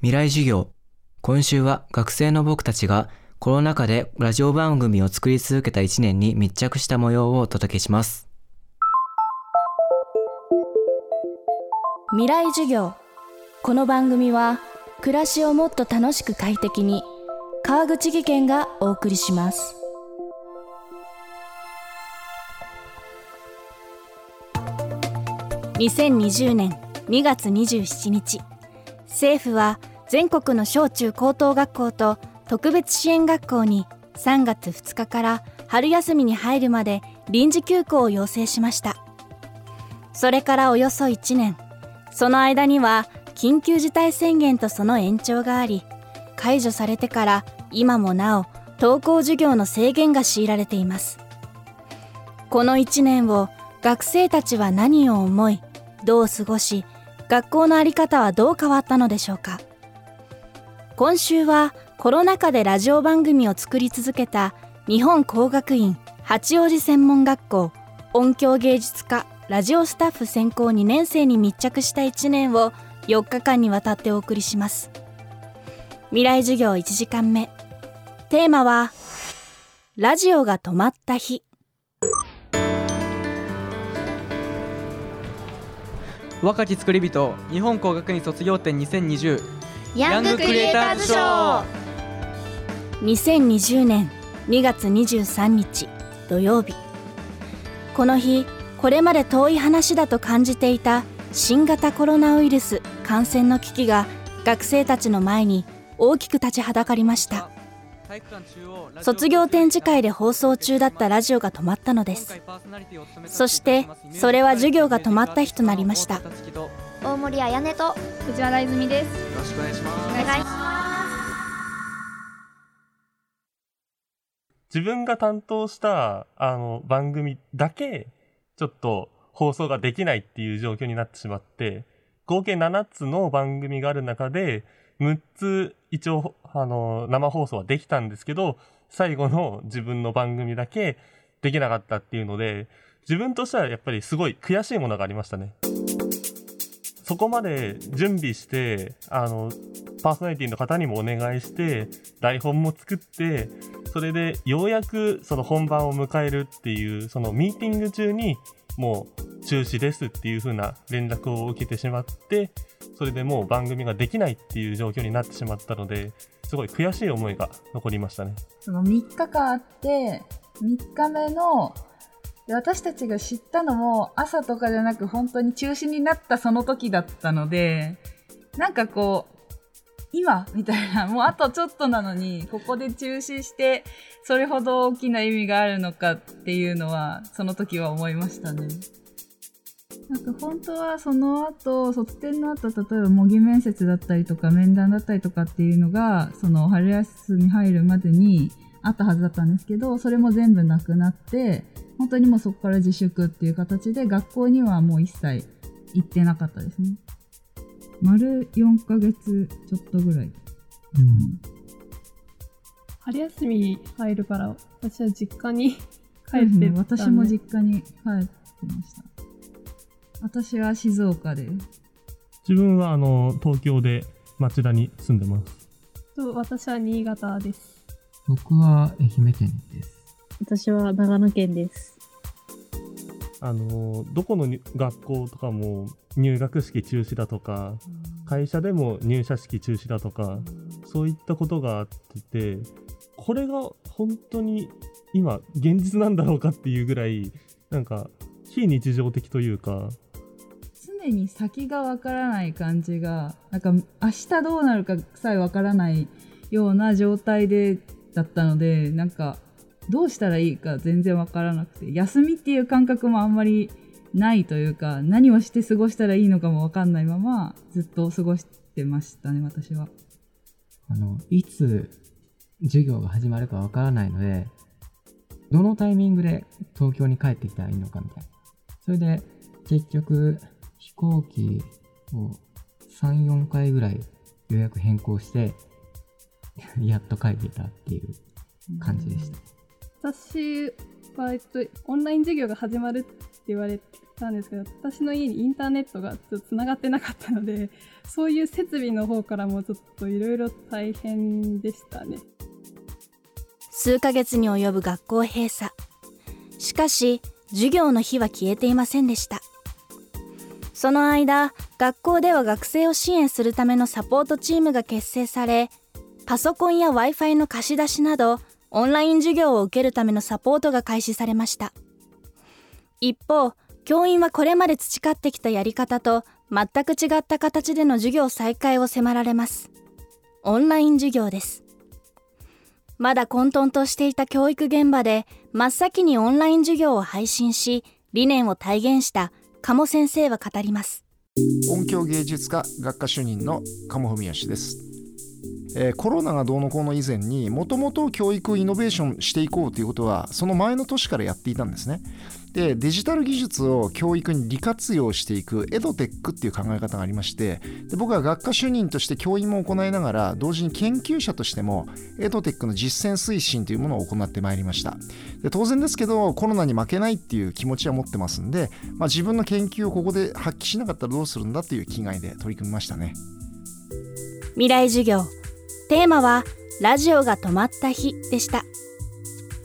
未来授業。今週は学生の僕たちがコロナ禍でラジオ番組を作り続けた1年に密着した模様をお届けします。未来授業この番組は暮らしをもっと楽しく快適に川口義賢がお送りします2020年2月27日政府は全国の小中高等学校と特別支援学校に3月2日から春休みに入るまで臨時休校を要請しました。それからおよそ1年。その間には緊急事態宣言とその延長があり解除されてから今もなお登校授業の制限が強いられています。この1年を学生たちは何を思いどう過ごし学校の在り方はどう変わったのでしょうか。今週はコロナ禍でラジオ番組を作り続けた日本工学院八王子専門学校音響芸術科ラジオスタッフ専攻2年生に密着した1年を4日間にわたってお送りします未来授業1時間目テーマはラジオが止まった日若き作り人日本工学院卒業展2020ヤングクリエイターズショー2020年2月23日土曜日。この日これまで遠い話だと感じていた新型コロナウイルス感染の危機が学生たちの前に大きく立ちはだかりました。卒業展示会で放送中だったラジオが止まったのです。そしてそれは授業が止まった日となりました。大森彩音と藤原泉です。よろしくお願いしますお願いしま自分が担当したあの番組だけちょっと放送ができないっていう状況になってしまって合計7つの番組がある中で6つ一応あの生放送はできたんですけど最後の自分の番組だけできなかったっていうので自分としてはやっぱりすごい悔しいものがありましたね。そこまで準備してあのパーソナリティの方にもお願いして台本も作ってそれでようやくその本番を迎えるっていうそのミーティング中にもう中止ですっていう風な連絡を受けてしまってそれでもう番組ができないっていう状況になってしまったのですごい悔しい思いが残りましたね。その3日間あって3日目ので私たちが知ったのも朝とかじゃなく本当に中止になったその時だったのでなんかこう今みたいなもうあとちょっとなのにここで中止してそれほど大きな意味があるのかっていうのはその時は思いましたね。なんか本当はその後卒展の後例えば模擬面接だったりとか面談だったりとかっていうのがその春休み入るまでにあったはずだったんですけどそれも全部なくなって本当にもうそこから自粛っていう形で学校にはもう一切行ってなかったですね。丸4ヶ月ちょっとぐらい。うん、春休み入るから私は実家に 帰ってたんで私も実家に帰ってました。私は静岡で。自分はあの東京で町田に住んでます。と私は新潟です僕は愛媛県です。私は長野県です。あのどこのに学校とかも入学式中止だとか会社でも入社式中止だとかそういったことがあっててこれが本当に今現実なんだろうかっていうぐらいなんか非日常的というか常に先がわからない感じが、なんか明日どうなるかさえわからないような状態でだったので、なんかどうしたらいいか全然わからなくて、休みっていう感覚もあんまりないというか、何をして過ごしたらいいのかもわかんないままずっと過ごしてましたね、私は。あの、いつ授業が始まるかわからないので、どのタイミングで東京に帰ってきたらいいのかみたいな。それで、結局、飛行機を3、4回ぐらい予約変更して、やっと帰ってたっていう感じでした。私は、えっと、オンライン授業が始まるって言われたんですけど、私の家にインターネットがちょっと繋がってなかったので、そういう設備の方からもちょっといろいろ大変でしたね。数ヶ月に及ぶ学校閉鎖。しかし、授業の日は消えていませんでした。その間、学校では学生を支援するためのサポートチームが結成され、パソコンや Wi-Fi の貸し出しなど、オンライン授業を受けるためのサポートが開始されました。一方、教員はこれまで培ってきたやり方と全く違った形での授業再開を迫られます。オンライン授業です。まだ混沌としていた教育現場で真っ先にオンライン授業を配信し、理念を体現した鴨先生は語ります。音響芸術家学科主任の鴨文義です。えーコロナがどうのこうの以前にもともと教育をイノベーションしていこうということはその前の年からやっていたんですね。でデジタル技術を教育に利活用していくエドテックっていう考え方がありましてで僕は学科主任として教員も行いながら同時に研究者としてもエドテックの実践推進というものを行ってまいりました。で当然ですけどコロナに負けないっていう気持ちは持ってますんで、まあ、自分の研究をここで発揮しなかったらどうするんだっていう気概で取り組みましたね。未来授業。テーマはラジオが止まった日でした。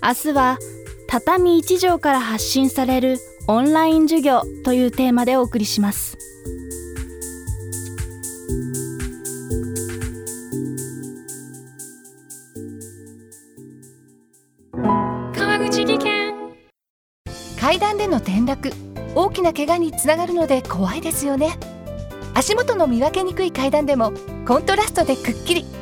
明日は畳一畳から発信されるオンライン授業というテーマでお送りします。川口技研。階段での転落。大きな怪我につながるので怖いですよね。足元の見分けにくい階段でもコントラストでくっきり